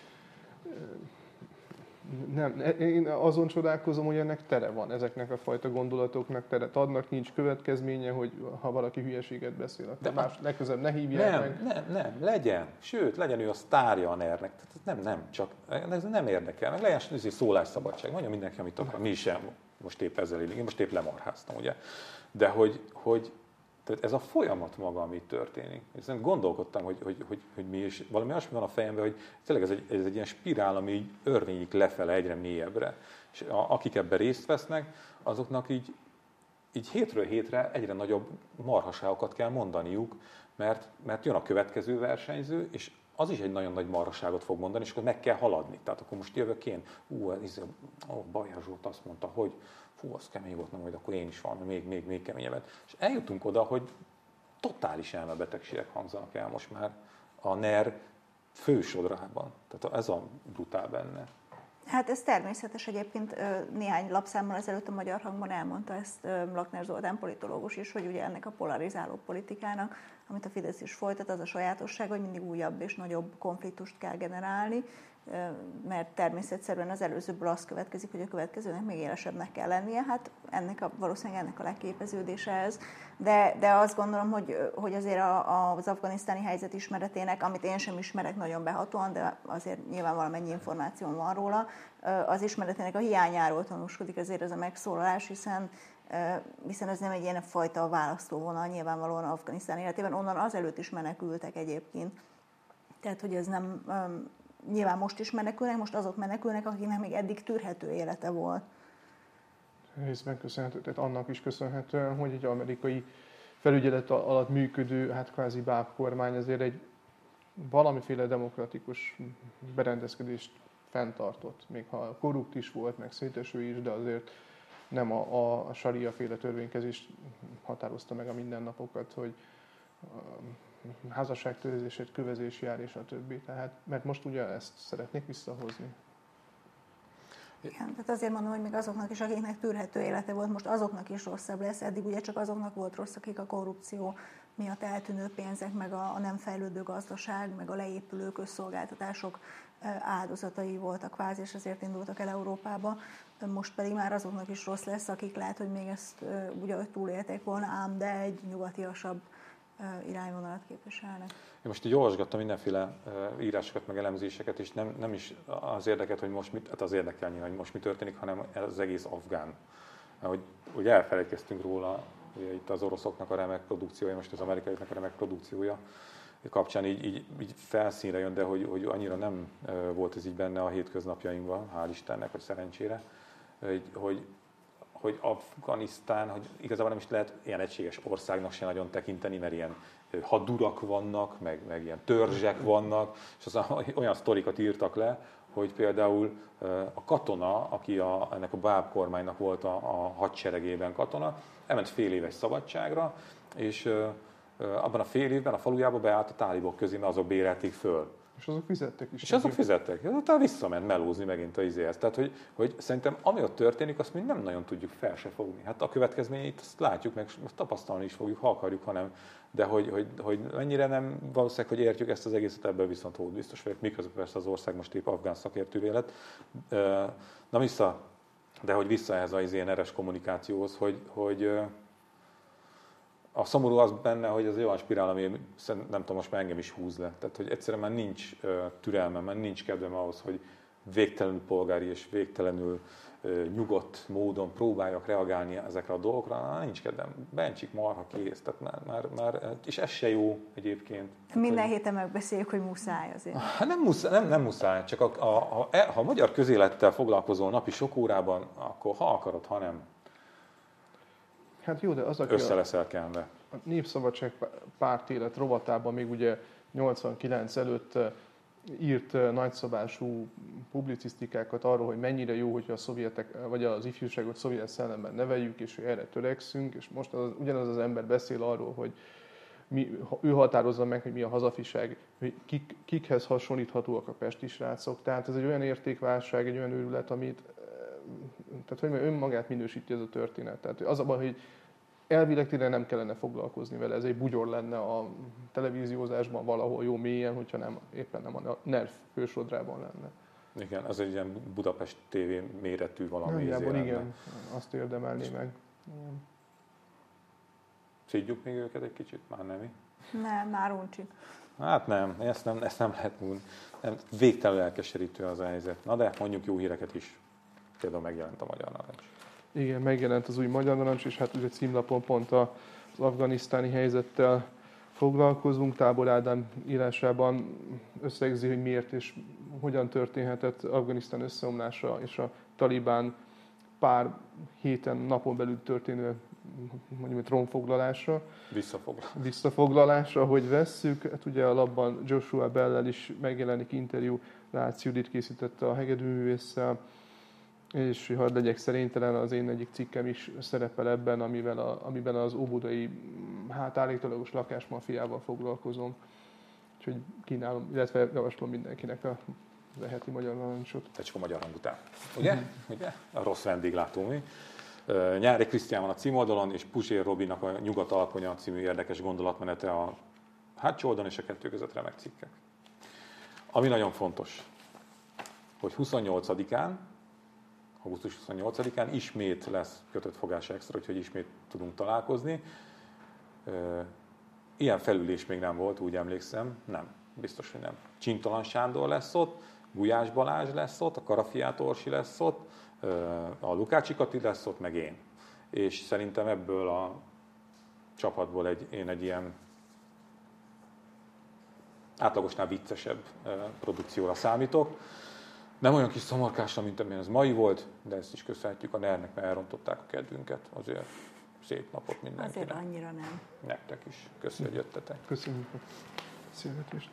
Nem, én azon csodálkozom, hogy ennek tere van, ezeknek a fajta gondolatoknak tere adnak, nincs következménye, hogy ha valaki hülyeséget beszél, akkor De más legközelebb ne hívják nem, meg. Nem, nem, legyen. Sőt, legyen ő a sztárja a ner Nem, nem, csak ez nem érdekel. Meg legyen szólásszabadság. Mondja mindenki, amit akar. Mi sem most épp ezzel élünk. Én most épp lemarháztam, ugye. De hogy, hogy tehát ez a folyamat maga, ami történik. Én gondolkodtam, hogy, hogy, hogy, hogy mi, és valami olyasmi van a fejemben, hogy tényleg ez egy, ez egy ilyen spirál, ami így örvényik lefele egyre mélyebbre. És a, akik ebben részt vesznek, azoknak így, így hétről hétre egyre nagyobb marhaságokat kell mondaniuk, mert, mert jön a következő versenyző, és az is egy nagyon nagy marhaságot fog mondani, és akkor meg kell haladni. Tehát akkor most jövök én, ú, ez, ó, Bajer Zsolt azt mondta, hogy fú, az kemény volt, na majd akkor én is valami még, még, még keményebbet. És eljutunk oda, hogy totális elmebetegségek hangzanak el most már a NER fősodrában. Tehát ez a brutál benne. Hát ez természetes egyébként néhány lapszámmal ezelőtt a Magyar Hangban elmondta ezt Lakner Zoltán politológus is, hogy ugye ennek a polarizáló politikának, amit a Fidesz is folytat, az a sajátosság, hogy mindig újabb és nagyobb konfliktust kell generálni, mert természetszerűen az előzőből az következik, hogy a következőnek még élesebbnek kell lennie, hát ennek a, valószínűleg ennek a legképeződése ez. De, de azt gondolom, hogy, hogy azért a, az afganisztáni helyzet ismeretének, amit én sem ismerek nagyon behatóan, de azért nyilván valamennyi információ van róla, az ismeretének a hiányáról tanúskodik azért ez a megszólalás, hiszen hiszen ez nem egy ilyen fajta választóvonal nyilvánvalóan Afganisztán életében, onnan azelőtt is menekültek egyébként. Tehát, hogy ez nem nyilván most is menekülnek, most azok menekülnek, akiknek még eddig tűrhető élete volt. Részben köszönhető, tehát annak is köszönhető, hogy egy amerikai felügyelet alatt működő, hát kvázi bábkormány azért egy valamiféle demokratikus berendezkedést fenntartott, még ha korrupt is volt, meg széteső is, de azért nem a, a saria féle törvénykezés határozta meg a mindennapokat, hogy házasságtörését, kövezés jár és a többi. Tehát, mert most ugye ezt szeretnék visszahozni. Igen, tehát azért mondom, hogy még azoknak is, akiknek tűrhető élete volt, most azoknak is rosszabb lesz. Eddig ugye csak azoknak volt rossz, akik a korrupció miatt eltűnő pénzek, meg a, a nem fejlődő gazdaság, meg a leépülő közszolgáltatások áldozatai voltak kvázi, és ezért indultak el Európába. Most pedig már azoknak is rossz lesz, akik lehet, hogy még ezt ugye túlélték volna, ám de egy nyugatiasabb irányvonalat képviselnek. Én most így olvasgattam mindenféle írásokat, meg elemzéseket, és nem, nem is az érdeket, hogy most mit, hát az érdekel hogy most mi történik, hanem az egész afgán. Hogy, hogy elfelejtkeztünk róla, ugye itt az oroszoknak a remek produkciója, most az amerikaiaknak a remek produkciója kapcsán így, így, így felszínre jön, de hogy, hogy annyira nem volt ez így benne a hétköznapjainkban, hál' Istennek, vagy szerencsére, hogy, hogy hogy Afganisztán, hogy igazából nem is lehet ilyen egységes országnak se nagyon tekinteni, mert ilyen hadurak vannak, meg, meg ilyen törzsek vannak, és az olyan sztorikat írtak le, hogy például a katona, aki a, ennek a báb kormánynak volt a, a hadseregében katona, elment fél éves szabadságra, és abban a fél évben a falujába beállt a tálibok közé, mert azok bérelték föl. És azok fizettek is. És azok fizettek. Utána visszament melózni megint a izéhez. Tehát, hogy, hogy szerintem ami ott történik, azt mi nem nagyon tudjuk fel se fogni. Hát a következményeit azt látjuk, meg azt tapasztalni is fogjuk, ha akarjuk, hanem de hogy, hogy, hogy mennyire nem valószínűleg, hogy értjük ezt az egészet, ebből viszont volt biztos vagyok, miközben persze az ország most épp afgán szakértővé lett. Na vissza, de hogy vissza ehhez az ilyen eres kommunikációhoz, hogy, hogy a szomorú az benne, hogy az olyan spirál, ami nem tudom, most már engem is húz le. Tehát, hogy egyszerűen már nincs türelmem, már nincs kedvem ahhoz, hogy végtelenül polgári és végtelenül nyugodt módon próbáljak reagálni ezekre a dolgokra, na, nincs kedvem. Bencsik marha kész, tehát már, már, már, és ez se jó egyébként. Minden héten megbeszéljük, hogy muszáj azért. Hát nem muszáj, nem, nem muszáj csak a, a, a, e, ha a magyar közélettel foglalkozol napi sok órában, akkor ha akarod, ha nem, Hát jó, de az, aki össze a, Népszabadság párt élet rovatában még ugye 89 előtt írt nagyszabású publicisztikákat arról, hogy mennyire jó, hogyha a szovjetek, vagy az ifjúságot szovjet szellemben neveljük, és erre törekszünk, és most az, ugyanaz az ember beszél arról, hogy mi, ő határozza meg, hogy mi a hazafiság, hogy kik, kikhez hasonlíthatóak a pesti srácok. Tehát ez egy olyan értékválság, egy olyan őrület, amit eh, tehát hogy önmagát minősíti ez a történet. Tehát az abban, hogy elvileg tényleg nem kellene foglalkozni vele, ez egy bugyor lenne a televíziózásban valahol jó mélyen, hogyha nem, éppen nem a NERF fősodrában lenne. Igen, az egy ilyen Budapest TV méretű valami. Nagyjából izé igen, lenne. azt érdemelné meg. Igen. Szidjuk még őket egy kicsit? Már nem. Nem, már uncsi. Hát nem, ezt nem, ezt nem lehet múlni. Nem, végtelenül elkeserítő az a helyzet. Na de mondjuk jó híreket is. Például megjelent a Magyar Narancs. Igen, megjelent az új Magyar Narancs, és hát ugye címlapon pont az afganisztáni helyzettel foglalkozunk. Tábor Ádám írásában összegzi, hogy miért és hogyan történhetett Afganisztán összeomlása és a talibán pár héten, napon belül történő mondjuk trónfoglalása, Visszafoglal. visszafoglalása, hogy vesszük. Hát ugye a labban Joshua Bellel is megjelenik interjú, Rácz Judit készítette a hegedűművésszel, és hogy hadd legyek szerénytelen, az én egyik cikkem is szerepel ebben, amivel a, amiben az óbudai hát állítólagos lakásmafiával foglalkozom. Úgyhogy kínálom, illetve javaslom mindenkinek a az heti magyar narancsot. Tecska magyar hang után. Ugye? Ugye? A rossz vendéglátó mi. Nyári Krisztián van a címoldalon, és Puzsér Robinak a Nyugat Alkonya című érdekes gondolatmenete a hátsó oldalon és a kettő között remek cikkek. Ami nagyon fontos, hogy 28-án, augusztus 28-án ismét lesz kötött fogás extra, úgyhogy ismét tudunk találkozni. Ilyen felülés még nem volt, úgy emlékszem. Nem, biztos, hogy nem. Csintalan Sándor lesz ott, Gulyás Balázs lesz ott, a Karafiát Orsi lesz ott, a Lukácsi Kati lesz ott, meg én. És szerintem ebből a csapatból egy, én egy ilyen átlagosnál viccesebb produkcióra számítok. Nem olyan kis szomorkásra, mint amilyen ez mai volt, de ezt is köszönhetjük a ner mert elrontották a kedvünket. Azért szép napot Azért mindenkinek. annyira nem. Nektek is. Köszönjük, hogy jöttetek. Köszönjük a beszélgetést.